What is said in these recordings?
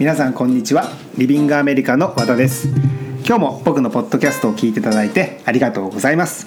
皆さんこんにちは。リビングアメリカの和田です。今日も僕のポッドキャストを聞いていただいてありがとうございます。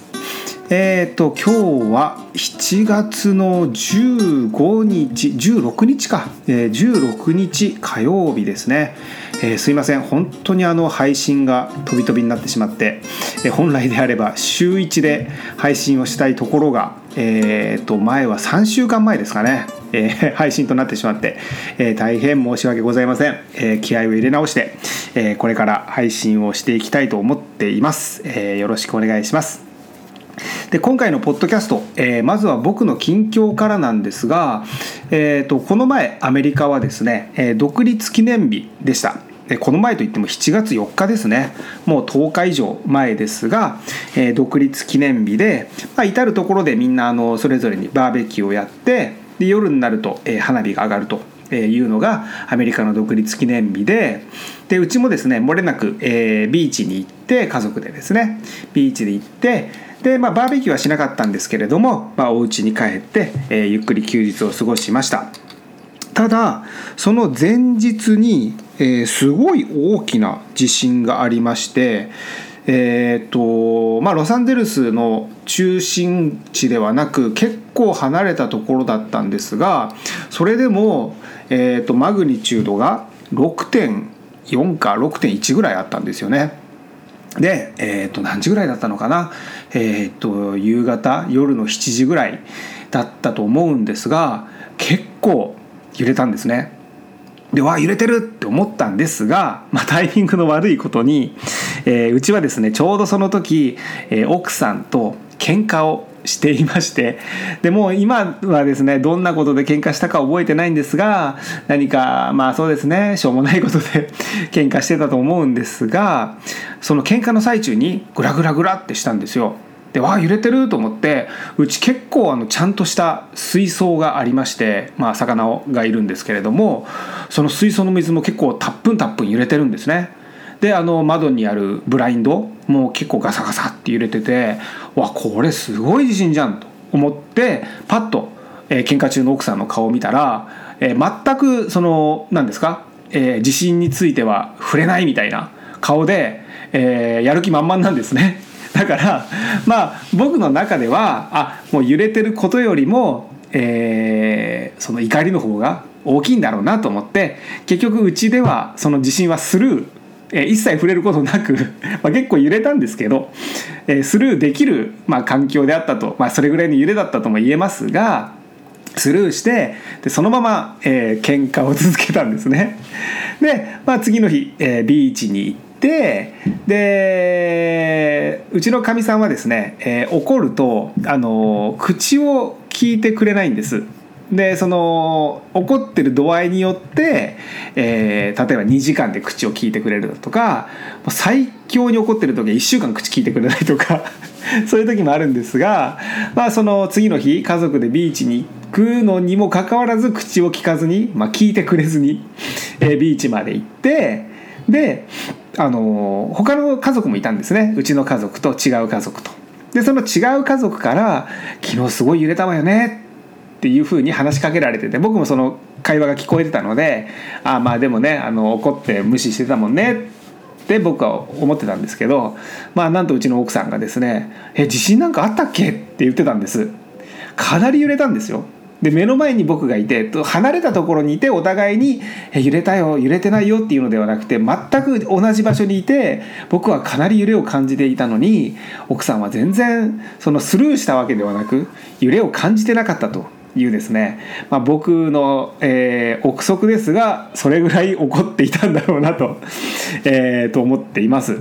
えっ、ー、と今日は7月の15日16日か、えー、16日火曜日ですね。えー、すいません。本当にあの配信が飛び飛びになってしまって、えー、本来であれば週1で配信をしたいところが、えー、と前は3週間前ですかね、えー、配信となってしまって、えー、大変申し訳ございません、えー、気合を入れ直して、えー、これから配信をしていきたいと思っています、えー、よろしくお願いします。で今回のポッドキャスト、えー、まずは僕の近況からなんですが、えーと、この前アメリカはですね、えー、独立記念日でした。えこの前といっても7月4日ですね。もう10日以上前ですが、え、独立記念日で、まあ、至る所でみんなあのそれぞれにバーベキューをやってで夜になると、え、花火が上がるというのがアメリカの独立記念日ででうちもですね漏れなく、えー、ビーチに行って家族でですねビーチで行ってで、まあ、バーベキューはしなかったんですけれども、まあ、お家に帰って、えー、ゆっくり休日を過ごしました。ただその前日に、えー、すごい大きな地震がありましてえーとまあ、ロサンゼルスの中心地ではなく結構離れたところだったんですがそれでも、えーと、マグニチュードが6.4か6.1ぐらいあったんですよね。で、えー、と何時ぐらいだったのかな、えー、と夕方夜の7時ぐらいだったと思うんですが結構揺れたんですね。でわ揺れてるって思ったんですが、まあ、タイミングの悪いことに、えー、うちはですねちょうどその時、えー、奥さんと喧嘩をしていましてでもう今はですねどんなことで喧嘩したか覚えてないんですが何かまあそうですねしょうもないことで 喧嘩してたと思うんですがその喧嘩の最中にグラグラグラってしたんですよ。でわあ揺れてると思ってうち結構あのちゃんとした水槽がありまして、まあ、魚がいるんですけれどもその水槽の水も結構たっぷんたっぷん揺れてるんですね。であの窓にあるブラインドも結構ガサガサって揺れててわこれすごい地震じゃんと思ってパッと、えー、喧嘩中の奥さんの顔を見たら、えー、全くその何ですか、えー、地震については触れないみたいな顔で、えー、やる気満々なんですね。だからまあ僕の中ではあもう揺れてることよりも、えー、その怒りの方が大きいんだろうなと思って結局うちではその地震はスルーえー、一切触れることなく まあ、結構揺れたんですけど、えー、スルーできる、まあ、環境であったと、まあ、それぐらいの揺れだったとも言えますがスルーしてでそのまま、えー、喧嘩を続けたんですね。で、まあ、次の日、えー、ビーチに行ってででうちのかみさんはですね、えー、怒るとあの口を聞いてくれないんです。でその怒ってる度合いによって、えー、例えば2時間で口を聞いてくれるとか最強に怒ってる時は1週間口聞いてくれないとか そういう時もあるんですが、まあ、その次の日家族でビーチに行くのにもかかわらず口を聞かずに、まあ、聞いてくれずに、えー、ビーチまで行ってであの他の家族もいたんですね。うちの家族と違う家族と。でその違う家族から「昨日すごい揺れたわよね」っていうふうに話しかけられてて僕もその会話が聞こえてたのであまあでもねあの怒って無視してたもんね。って僕は思ってたんですけどまあなんとうちの奥さんがですね「え地震なんかあったっけ?」って言ってたんです。かなり揺れたんですよ。で目の前に僕がいて離れたところにいてお互いに「揺れたよ揺れてないよ」っていうのではなくて全く同じ場所にいて僕はかなり揺れを感じていたのに奥さんは全然そのスルーしたわけではなく揺れを感じてなかったというですね、まあ、僕の、えー、憶測ですがそれぐらい起こっていたんだろうなと,えー、と思っています。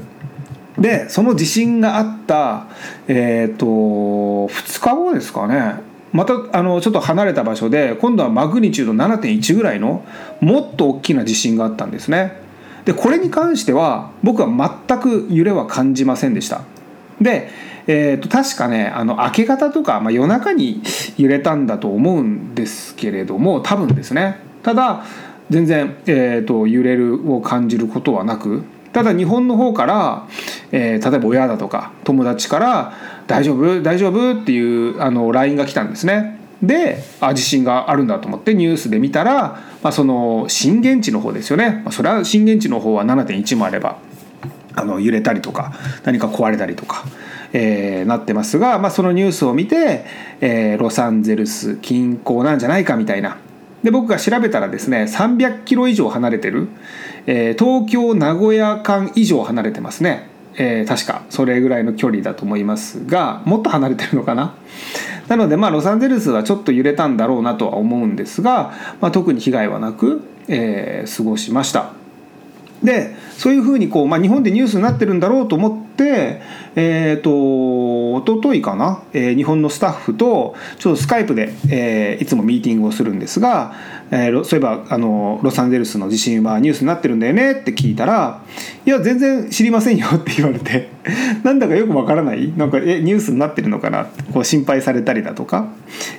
でその地震があった、えーと、2日後ですかねまたあのちょっと離れた場所で今度はマグニチュード7.1ぐらいのもっと大きな地震があったんですね。でこれに関しては僕は全く揺れは感じませんでした。でえー、と確かねあの明け方とか、まあ、夜中に揺れたんだと思うんですけれども多分ですねただ全然、えーと、揺れるを感じることはなくただ日本の方から、えー、例えば親だとか友達から「大丈夫？大丈夫?」っていうあの LINE が来たんですね。であ地震があるんだと思ってニュースで見たら、まあ、その震源地の方ですよね、まあ、それは震源地の方は7.1もあればあの揺れたりとか何か壊れたりとか、えー、なってますが、まあ、そのニュースを見て、えー、ロサンゼルス近郊なんじゃないかみたいなで僕が調べたらですね300キロ以上離れてる、えー、東京名古屋間以上離れてますね、えー、確か。それぐらいの距離だと思いますがもっと離れてるのかな？なのでまあロサンゼルスはちょっと揺れたんだろうなとは思うんですが、まあ、特に被害はなく、えー、過ごしました。でそういうふうにこう、まあ、日本でニュースになってるんだろうと思って、えーと、と一昨日かな、えー、日本のスタッフとちょっとスカイプで、えー、いつもミーティングをするんですが、えー、そういえばあのロサンゼルスの地震はニュースになってるんだよねって聞いたら「いや全然知りませんよ 」って言われてなんだかよくわからない？なんかえニュースになってるのかな？こう心配されたりだとか、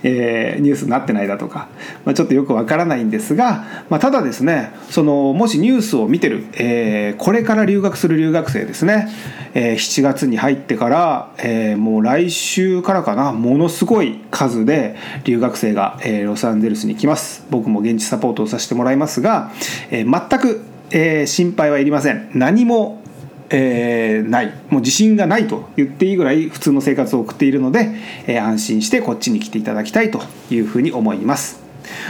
えー、ニュースになってないだとか、まあ、ちょっとよくわからないんですが、まあ、ただですねそのもしニュースを見てる、えー、これから留学する留学生ですね、え、7月に入ってから、え、もう来週からかなものすごい数で留学生が、え、ロサンゼルスに来ます。僕も現地サポートをさせてもらいますが、えー、全く、えー、心配はいりません。何もえー、ない。もう自信がないと言っていいぐらい普通の生活を送っているので、えー、安心してこっちに来ていただきたいというふうに思います。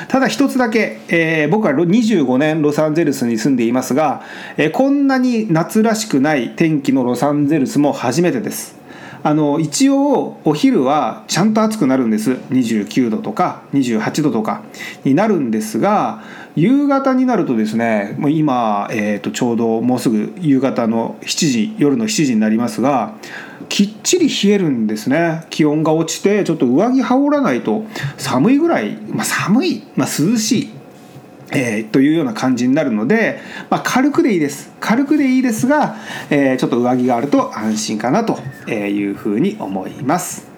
ただ一つだけ、えー、僕は25年ロサンゼルスに住んでいますが、えー、こんなに夏らしくない天気のロサンゼルスも初めてです。あの一応お昼はちゃんと暑くなるんです。29度とか28度とかになるんですが夕方になるとですねもう今、えー、とちょうどもうすぐ夕方の7時夜の7時になりますがきっちり冷えるんですね。気温が落ちてちょっと上着羽織らないと寒いぐらい、まあ、寒い、まあ、涼しいえー、というような感じになるので、まあ、軽くでいいです。軽くでいいですが、えー、ちょっと上着があると安心かなというふうに思います。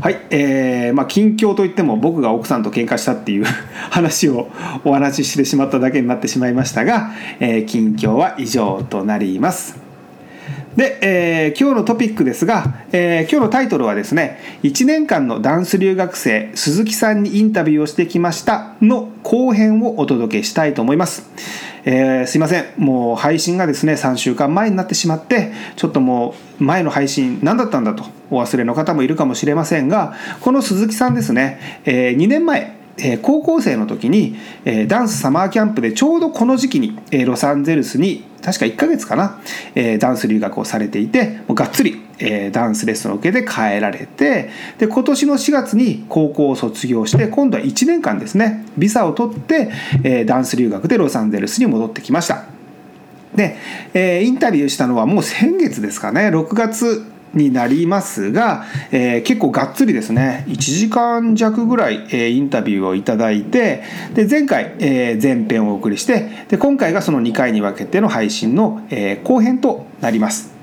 はい、えー、まあ近況といっても僕が奥さんと喧嘩したっていう 話をお話ししてしまっただけになってしまいましたが、えー、近況は以上となります。で、えー、今日のトピックですが、えー、今日のタイトルはですね1年間のダンス留学生鈴木さんにインタビューをしてきましたの後編をお届けしたいと思います、えー、すいません。もう配信がですね3週間前になってしまってちょっともう前の配信何だったんだとお忘れの方もいるかもしれませんがこの鈴木さんですね、え、2年前え高校生の時に、えダンスサマーキャンプでちょうどこの時期に、えロサンゼルスに確か1ヶ月かな、えー、ダンス留学をされていてもうがっつり、えー、ダンスレッスンを受けて帰られてで今年の4月に高校を卒業して今度は1年間ですねビザを取って、えー、ダンス留学でロサンゼルスに戻ってきました。で、えー、インタビューしたのはもう先月ですかね6月になりますが、えー、結構がっつりですね1時間弱ぐらい、えー、インタビューをいただいてで前回、えー、前編をお送りしてで今回がその2回に分けての配信の、え、後編となります。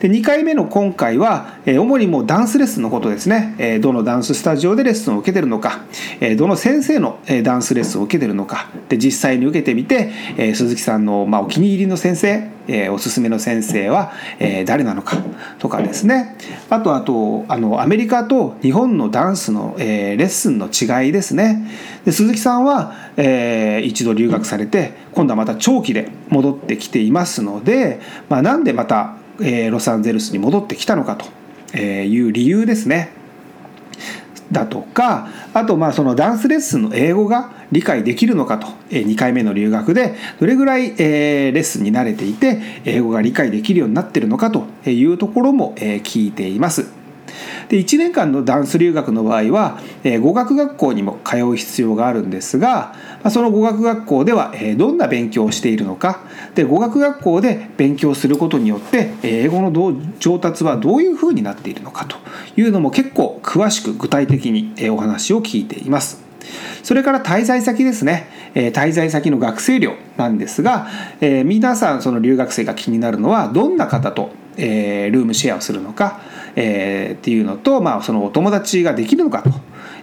で2回目の今回は、え主にもうダンスレッスンのことですね、えどのダンススタジオでレッスンを受けてるのか、えどの先生の、えダンスレッスンを受けてるのか。で実際に受けてみて、え鈴木さんの、まあ、お気に入りの先生、えおすすめの先生は、え誰なのか。とかですね。あとあとあのアメリカと日本のダンスの、えレッスンの違いですね。で鈴木さんは、え一度留学されて今度はまた長期で戻ってきていますので、まあ、なんでまたえー、ロサンゼルスに戻ってきたのかという理由ですね。だとかあとまあそのダンスレッスンの英語が理解できるのかと2回目の留学でどれぐらいレッスンに慣れていて英語が理解できるようになってるのかというところも聞いています。で1年間のダンス留学の場合は、え語学学校にも通う必要があるんですが、まその語学学校では、えどんな勉強をしているのかで語学学校で勉強することによって英語の上達はどういうふうになっているのかというのも結構詳しく具体的にえお話を聞いています。それから滞在先ですね、え滞在先の学生寮なんですが、え皆さんその留学生が気になるのはどんな方と、えルームシェアをするのかえー、っていうのと、まあ、そのお友達ができるのか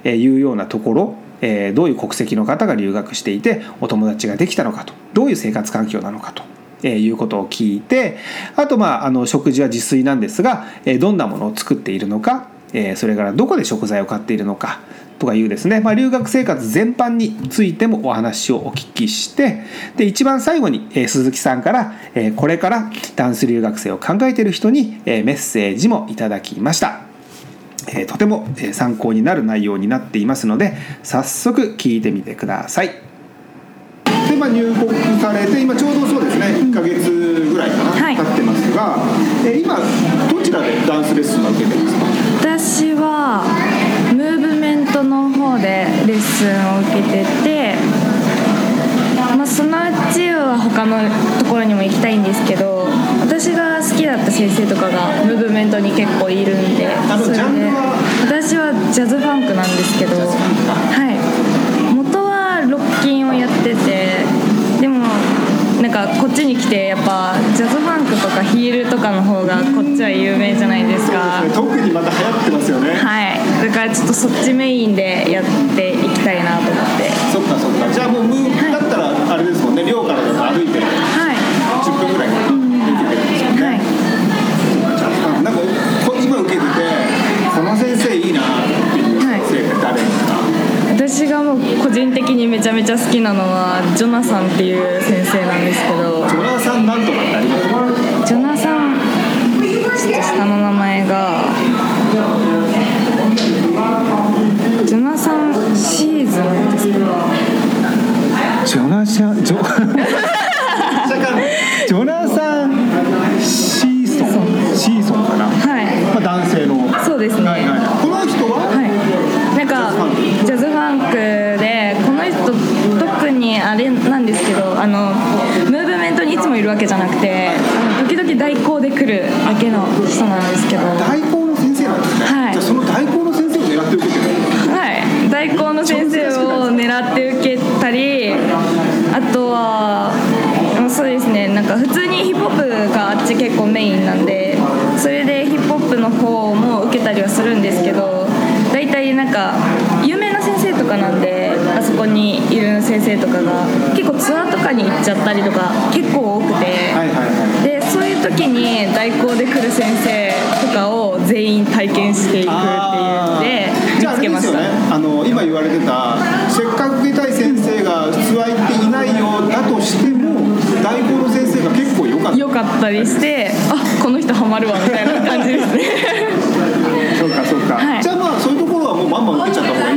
というようなところ、えー、どういう国籍の方が留学していてお友達ができたのかとどういう生活環境なのかと。えー、いうことを聞いてあとまああの食事は自炊なんですが、えー、どんなものを作っているのか、えー、それからどこで食材を買っているのかとかいうですね、まあ、留学生活全般についてもお話をお聞きしてで一番最後に、えー、鈴木さんから、えー、これからダンス留学生を考えている人に、えー、メッセージもいただきました。えーとてもえー参考になる内容になっていますので早速聞いてみてください。で、まあ、入国されて今ちょうどそうですね1ヶ月ぐらいかな、はい経ってますが、えー今どちらでダンスレッスンを受けてますか？私はッスンを受けてて、まあ、そのうちは他のところにも行きたいんですけど私が好きだった先生とかがムーブメントに結構いるんでそれで私はジャズファンクなんですけどはいかこっちに来てやっぱジャズファンクとかヒールとかの方がこっちは有名じゃないですか。特にまた流行ってますよね、はい。だからちょっとそっちメインでやっていきたいなと思って。そっかそっか。じゃあもうムーブだったらあれですもんね。寮から歩いて個人的にめちゃめちゃ好きなのはジョナサンっていう先生なんですけど。ジョナサンなんとかってあります？ジョナサンちょっと下の名前が。ジョナサンシーズンですか？ジョナシャジョるわけじゃなくて時々代行で来るだけの人なんですけど。は代行の先生なんですね、はい。じゃあその代行の先生を狙って受けてる。い。代行の先生を狙って受けたりあとはうんそうですね。なんか普通にヒップホップがあっち結構メインなんでそれでヒップホップの方も受けたりはするんですけど大体なんか有名な先生とかなんでにいる先生とかが結構ツアーとかに行っちゃったりとか結構多くて、でそういう時に代行で来る先生とかを全員体験していくっていうのでじゃああ見つけました。れですよね。あの今言われてたせっかく受けたい先生がツアー行っていないようだとしても代行の先生が結構良かった。良かったりしてあこの人ハマるわみたいな感じですね。そうかそうか、はい。じゃあまあそういうところはもうバンバン受けちゃった方がいい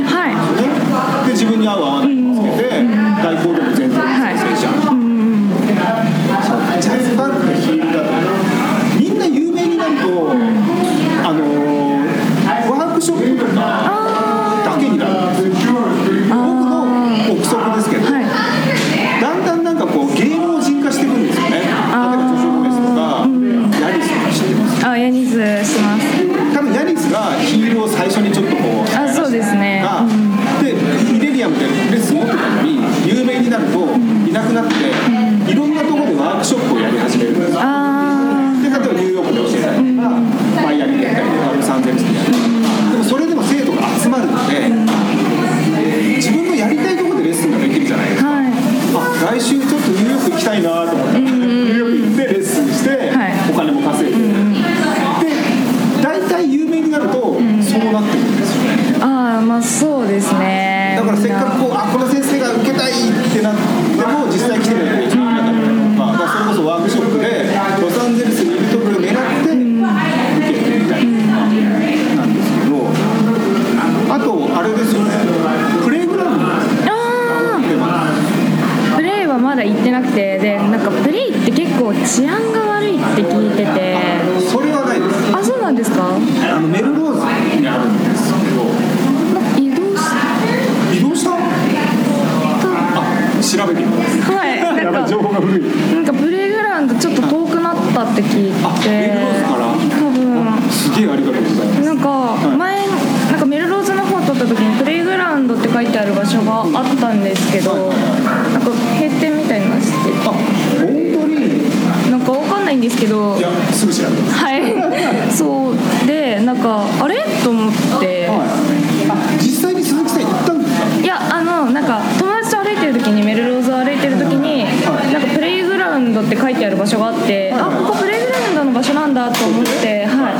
ですけど。いやすぐ調べます。はい。そうでなんかあれ？と思って。あ実際に鈴木さん行ったんですか？いやあのなんか友達と歩いてる時にメルローズを歩いてる時になんかプレイグラウンドって書いてある場所があってあここプレイグラウンドの場所なんだと思ってはい。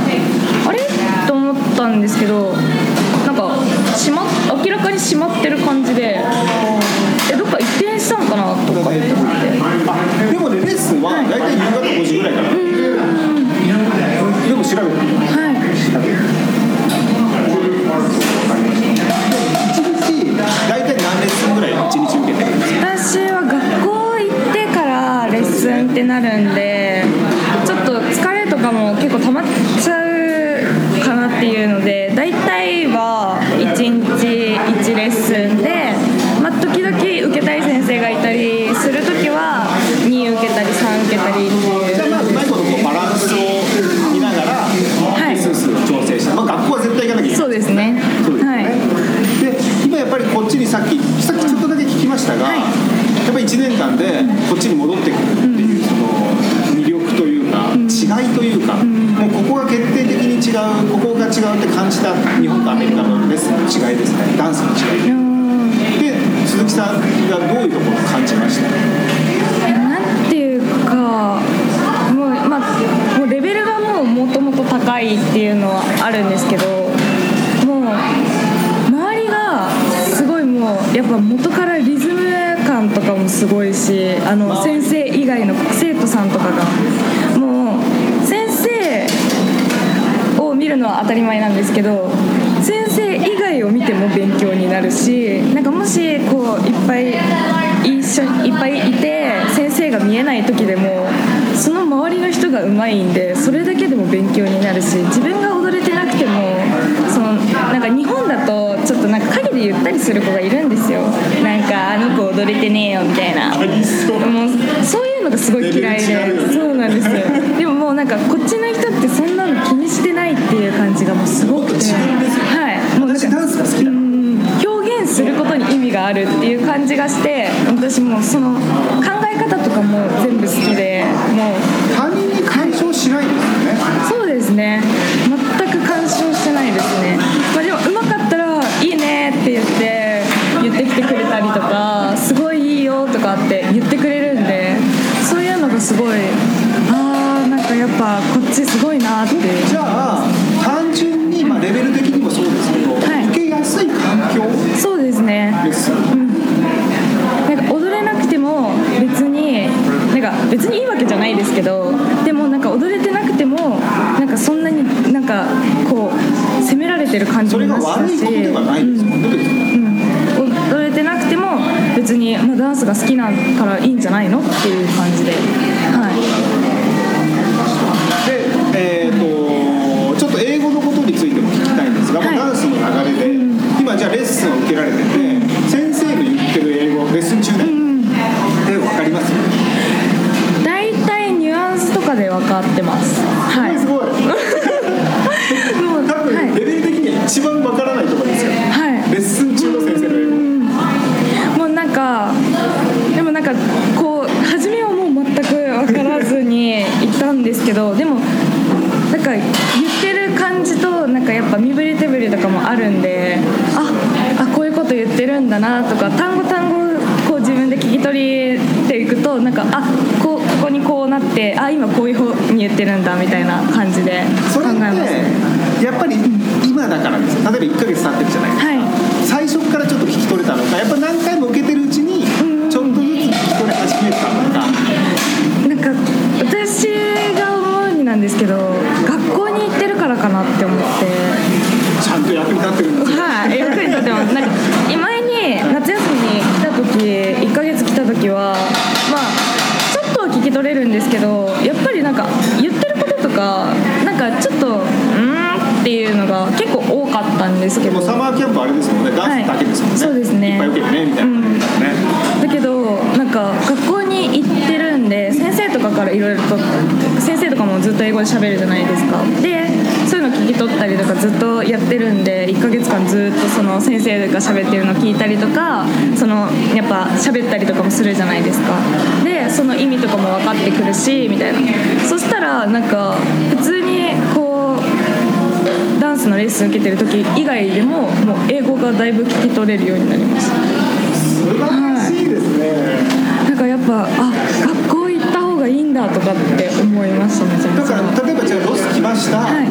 あれ？と思ったんですけど思ってあでもねレッスンは大体夕方5時ぐらいから。でも調べて。はい調べて一日大体何レッスンぐらい一日受けてるんですか？私は学校行ってからレッスンってなるんでちょっと疲れとかも結構溜まっちゃさっきさっきちょっとだけ聞きましたが、やっぱり1年間でこっちに戻ってくるっていうその魅力というか、違いというか、もうここが決定的に違うここが違うって感じた日本とアメリカのレッスンの違いですね。ダンスの違いうん。で鈴木さんがどういうところを感じました？なんていうかもう,、まあ、もうレベルがもうもともと高いっていうのはあるんですけどもう周りがすごいもうやっぱ元からリズム感とかもすごいしあの先生以外の生徒さんとかが。もう先生を見るのは当たり前なんですけど先生以外を見ても勉強になるしなんかもしこういっぱい一緒にいっぱいいて先生が見えない時でもその周りの人が上手いんでそれだけでも勉強になるし自分が踊れてなくてもそのなんか日本だとちょっとなんか陰で言ったりする子がいるんですよ。なんかあの子踊れてねえよみたいな。もうそういうのがすごい嫌いで。そうなんですよ。でももうなんかこっちの人ってそんなの気にしてないっていう感じがもうすごくて。はい。もうなんか私ダンスが好きだうん。表現することに意味があるっていう感じがして私もうその考え方とかも全部好きでもうなって。じゃあ単純に、まあ、レベル的にもそうですけど、はい。受けやすい環境そうですね。ですよね。なんか踊れなくても別になんか別にいいわけじゃないですけどでもなんか踊れてなくてもなんかそんなになんかこう責められてる感じもなしたし。悪いことではないですもん。うん、踊れてなくても別に、まあ、ダンスが好きなからいいんじゃないの？っていう感ですが、はい。まあダンスの流れで、今じゃあレッスンを受けられてて、先生の言ってる英語レッスン中で、で分かります？大体ニュアンスとかで分かってます。はい身振り手振りとかもあるんでああこういうこと言ってるんだなとか単語単語こう自分で聞き取りていくとなんかあこうここにこうなってあ今こういうふうに言ってるんだみたいな感じで考それっえますね。てやっぱり今だからです。よ例えば1ヶ月経ってるじゃないですか、はい。最初からちょっと聞き取れたのかやっぱ何回も受けてるうちにちょっとずつ聞き取れ始めたのか。なんか私が思うになんですけど学校に行ってるからかなって思ってと役に立ってるんですよはい役に立ってますなんか前に夏休みに来た時1ヶ月来た時はまあちょっとは聞き取れるんですけどやっぱりなんか言ってることとかなんかちょっとうーんっていうのが結構多かったんですけど。サマーキャンプあれですもんね。ダンスだけですもんね、はいそうですね。いっぱい受けてねみたいな感じですね、だけどなんか学校に行ってるんで先生とかからいろいろと先生とかもずっと英語で喋るじゃないですか。でそういうの聞き取ったりとかずっとやってるんで1ヶ月間ずっとその先生が喋ってるの聞いたりとかそのやっぱ喋ったりとかもするじゃないですか。でその意味とかも分かってくるしみたいな。そしたらなんか普通にこうダンスのレッスン受けてる時以外でももう英語がだいぶ聞き取れるようになりました。素晴らしいですね、なんかやっぱあ学校いいんだとかって思いましたねゃだから例えばじゃあロス来ました、はい、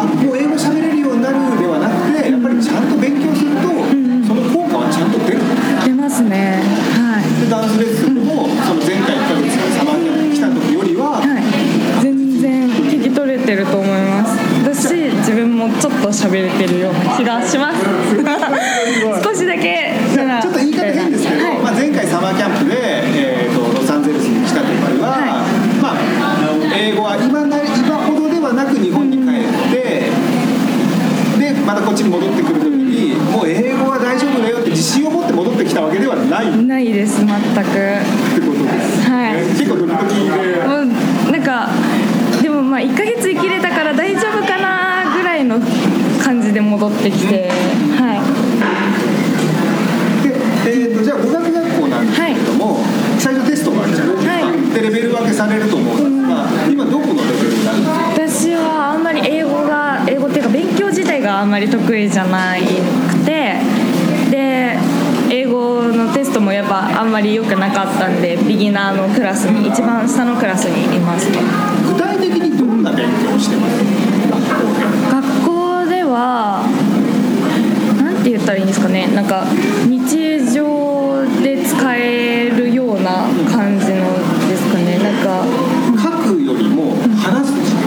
あもう英語喋れるようになるではなくて、やっぱりちゃんと勉強すると、うん、その効果はちゃんと出る。出ますね。はい。でダンスレッスンも、うん、その前回1ヶ月サマーに来た時よりは、はい、全然聞き取れてると思います。だし自分もちょっと喋れてるような気がします。少しだけってきたわけではない。ってないです全く。ことです、はい。結構ドキドキで。もうなんかでもまあ1ヶ月生きれたから大丈夫かなぐらいの感じで戻ってきて。はい。で、えー、とじゃあ語学学校なんですけれども、最初テストがあるじゃないですか、はい。でレベル分けされると思うんですが、今どこのレベルになるんですか？私はあんまり英語が英語っていうか勉強自体があんまり得意じゃなくてで英語のテストもやっぱあんまり良くなかったんでビギナーのクラスに一番下のクラスにいます具体的にどんな勉強をしてます？学校で学校ではなんて言ったらいいんですかね。なんか日常で使えるような感じのですかね。なんか書くよりも話す授業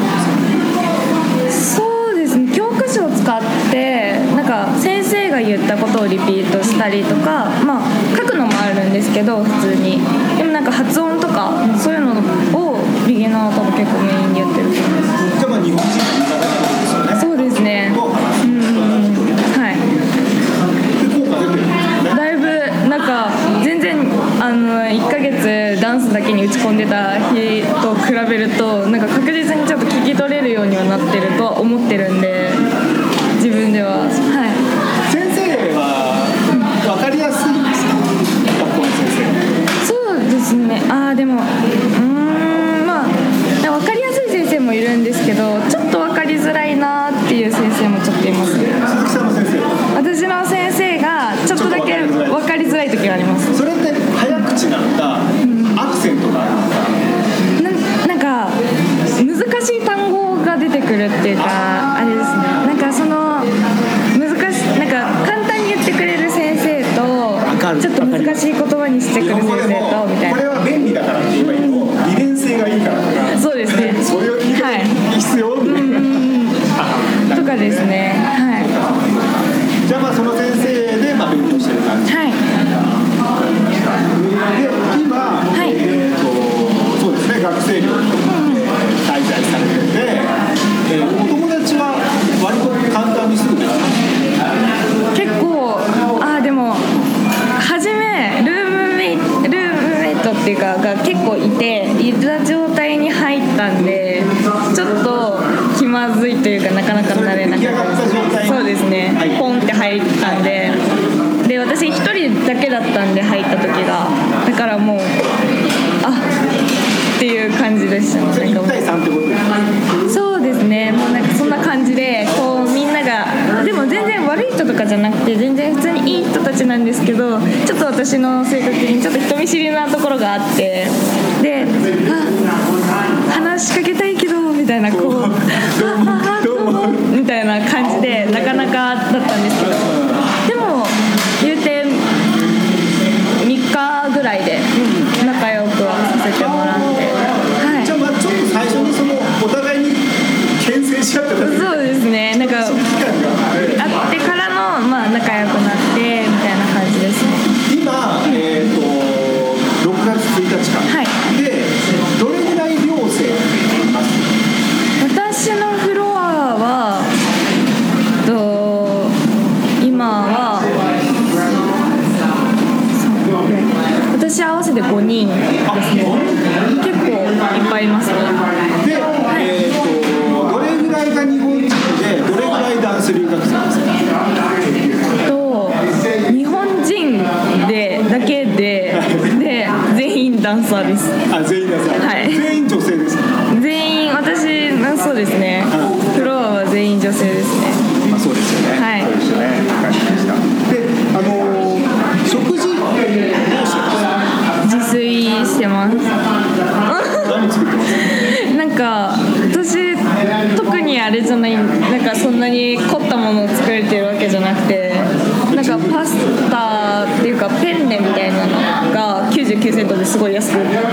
ですかそうですね。教科書を使ってなんか先生が言ったことをリピートしたりとかまあ書くのもあるんですけど普通に。でもなんか発音とかそういうのをビギナー多分結構メインにやってる。ですよね。すそうですね。うんはい。だいぶなんか全然あの1ヶ月ダンスだけに打ち込んでた日と比べるとなんか確実にちょっと聞き取れるようにはなってるとは思ってるんですねああでもうーんまあ分かりやすい先生もいるんですけどちょっと分かりづらいなっていう先生もちょっといますね。鈴木さんの先生は私の先生がちょっとだけ分かりづらい時があります。それって早口なのかアクセントがあるのかななんか難しい単語が出てくるっていうかあれですしてくる先生とみたいこれなは便利だからって言えばいいの。利便性がいいからとか。そうですね。それを言い方はい必要？とかですねいていた状態に入ったんでちょっと気まずいというかなかなか慣れなか出来上がった状態そうですね。はい。ポンって入ったんで。で私一人だけだったんで入った時が。だからもうあっていう感じでした1ねなんかもう。対3ってことですか？そうですね。もうなんかそんな感じでこうみんながでも全然悪い人とかじゃなくて全然普通にいい人たちなんですけどちょっと私の性格的にちょっと人見知りなところがあって全員ダで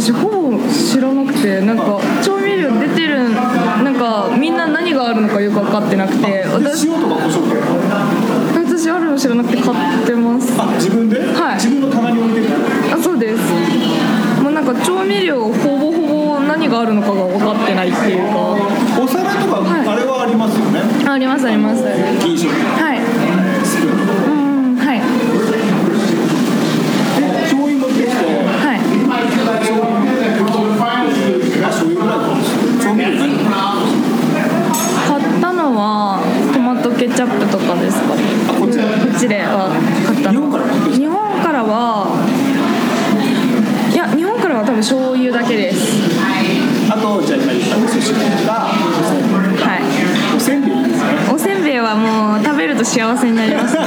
私ほぼ知らなくて、なんか調味料出てるなんかみんな何があるのかよく分かってなくて、私塩とか胡椒私あるの知らなくて買ってます。あ自分で、はい自分の棚に置いてるあ、そうです。もうなんか調味料ほぼほぼ何があるのかが分かってないっていうか。お皿とか、はいあれはありますよね？あありますあります。はい。買ったのはトマトケチャップとかですか？こっちこっちで。は買った日の本からは？いや日本からは多分醤油だけです。たあとじゃあ今言った味噌汁とか。はい。おせんべいおせんべいはもう食べると幸せになりますね。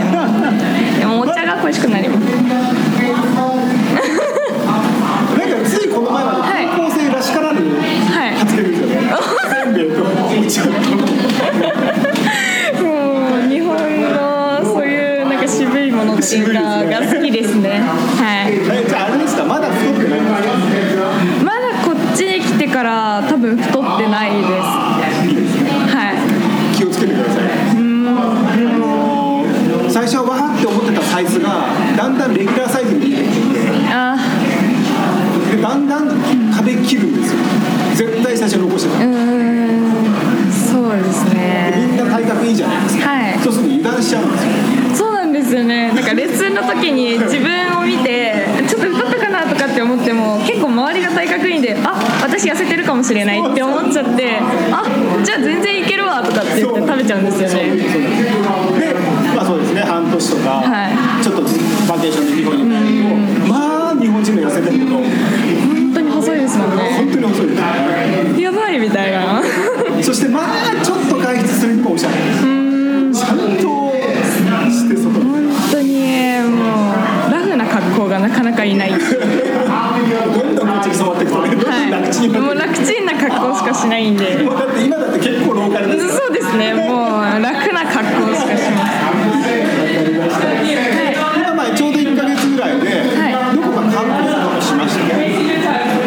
でもお茶が恋しくなります。なんかついこの前高校生らしからぬはい。発言ですよね、おせんべいとお茶とっていうかが好きですね。はい。えじゃああれですか？まだ太ってないんですか？まだこっちに来てから多分太ってないです。はい。気をつけてください。最初はわーって思ってたサイズがだんだんレギュラーサイズに見えてきてあでだんだん食べきるんですよ。絶対最初残してたうーん。そうですみねんな体格いいじゃないですか、はい。そうすると油断しちゃうんですよですよね。なんかレッスンの時に自分を見てちょっと太ったかなとかって思っても結構周りが体格いいんであ私痩せてるかもしれないって思っちゃってあじゃあ全然いけるわとかって言って食べちゃうんですよね。でまあそうですね。半年とか、はい。ちょっとバケーションで日本に帰るとまあ日本人の痩せてること。本当に細いですもんね。本当に遅いですやばいみたいな。そしてまあちょっと外出するにもおしゃれ。ちゃんとして外に本当にもうラがなかなかいない。どんどんこっちに染まってい。くとねどんどん楽ちんにはい、もう楽ちんな格好しかしないんでもうだって今だって結構ローカルですから。そうですね。もう楽な格好しかします今まあちょうど1ヶ月ぐらい。で、はい。どこか観光とかもしましたね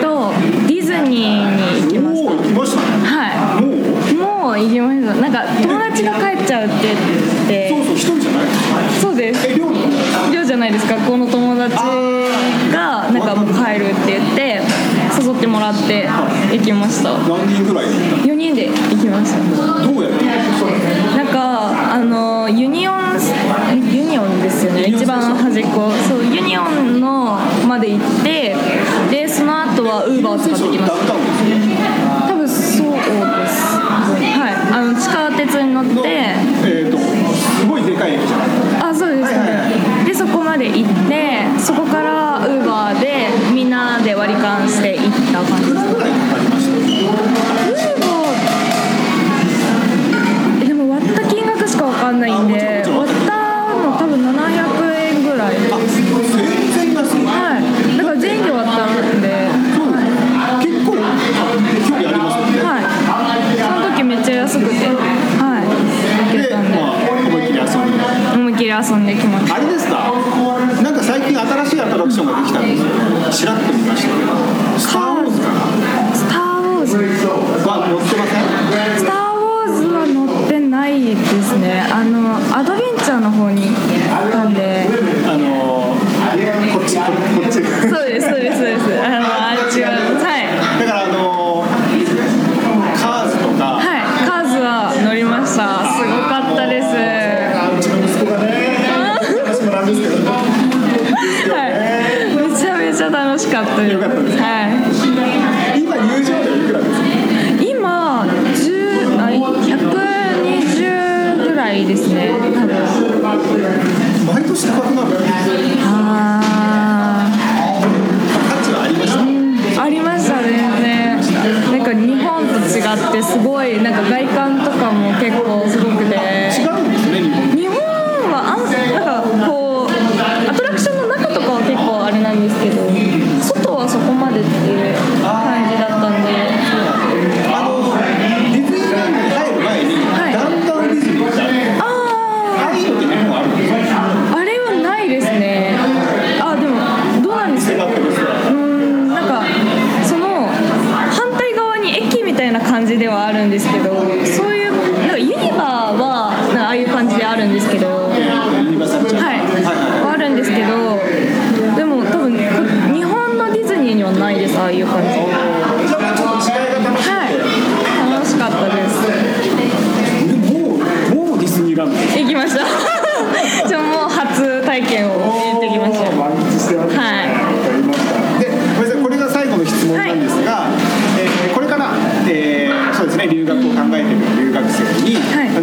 とディズニー。に行きましもう行きましたねたはもういもう行きました。なんか友達が帰っちゃうって言って。そうそう一人じゃないそうです。寮じゃないです学校の友達がなんかもう帰るって言って誘ってもらって行きました。何人ぐらいで行った4人で行きました。のどうやってなんかあのユニオンユニオンですよね。一番端っこ。そうユニオンのまで行ってでその後はウーバーを使ってきました。多分そうです。はい。あの地下鉄に乗って。えーとでかい駅じゃなあそうです、ね、はいはい、でそこまで行ってそこからウーバーでみんなで割り勘して行った感じ。ですウーバーでも割った金額しか分かんないんで。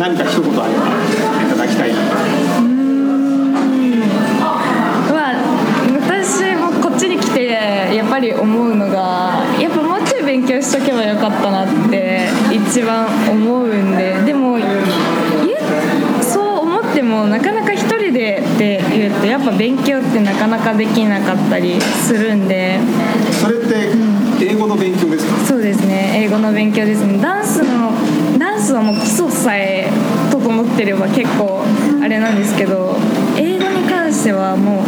何か一言あればいただきたいなとは私もこっちに来てやっぱり思うのがやっぱもうちょい勉強しとけばよかったなって一番思うん。ででもそう思ってもなかなか一人でって言うとやっぱ勉強ってなかなかできなかったりするん。でそれって英語の勉強ですか、そうですね英語の勉強ですねダンスのスはもう基礎さえ整ってれば結構あれなんですけど英語に関してはもう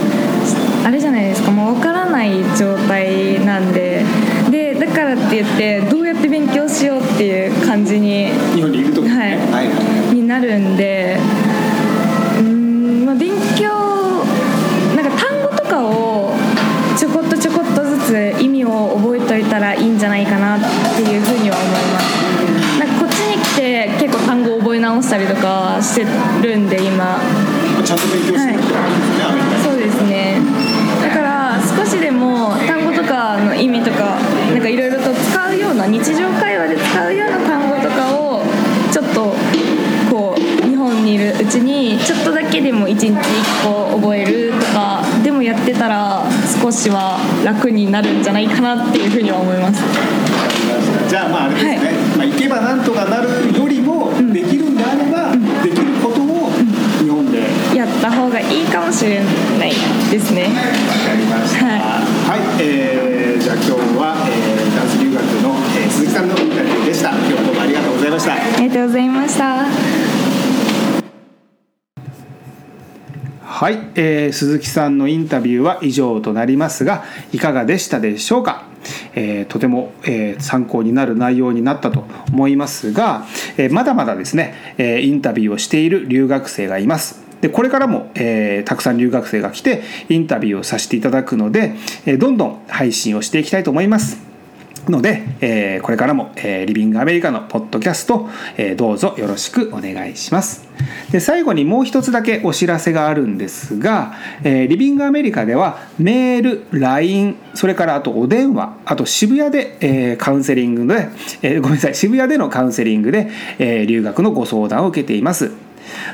あれじゃないですか。もう分からない状態なんで。でだからって言ってどうやって勉強しようっていう感じに日本にいる時にね。はいはい。はい。になるんでゃんと勉強してるってことですね、アメリカにそうですねだから少しでも単語とかの意味とかなんかいろいろと使うような日常会話で使うような単語とかをちょっとこう日本にいるうちにちょっとだけでも1日1個覚えるとかでもやってたら少しは楽になるんじゃない。かなっていうふうには思いますじゃあまああれですね、はいまあ、行けばなんとかなるしれないですね。やりました。はい、えーじゃあ今日は、えーダンス留学の、えー鈴木さんのインタビューでした。今日はどうもありがとうございました。ありがとうございました。はい、えー鈴木さんのインタビューは以上となりますがいかがでしたでしょうか、えーとても、えー参考になる内容になったと思いますが、えーまだまだですね、えーインタビューをしている留学生がいますでこれからも、えーたくさん留学生が来てインタビューをさせていただくので、えーどんどん配信をしていきたいと思いますので、えーこれからも、えーリビングアメリカのポッドキャスト、えーどうぞよろしくお願いします。で最後にもう一つだけお知らせがあるんですが、えーリビングアメリカではメール、LINE、それからあとお電話、あと渋谷で、えーカウンセリングで、えーごめんなさい、渋谷でのカウンセリングで、えー留学のご相談を受けています。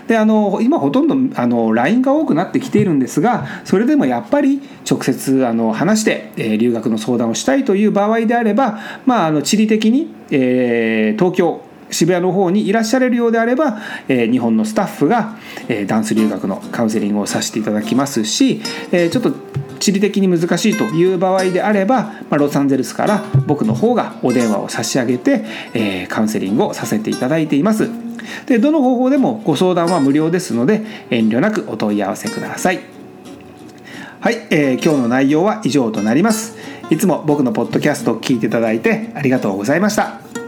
であの今ほとんどあの LINE が多くなってきているんですがそれでもやっぱり直接あの話して、えー留学の相談をしたいという場合であれば、まあ、あの地理的に、えー東京渋谷の方にいらっしゃれるようであれば、えー日本のスタッフが、えーダンス留学のカウンセリングをさせていただきますし、えーちょっと地理的に難しいという場合であれば、まあ、ロサンゼルスから僕の方がお電話を差し上げて、えカウンセリングをさせていただいています。でどの方法でもご相談は無料ですので遠慮なくお問い合わせください。はい、えー今日の内容は以上となります。いつも僕のポッドキャストを聞いていただいてありがとうございました。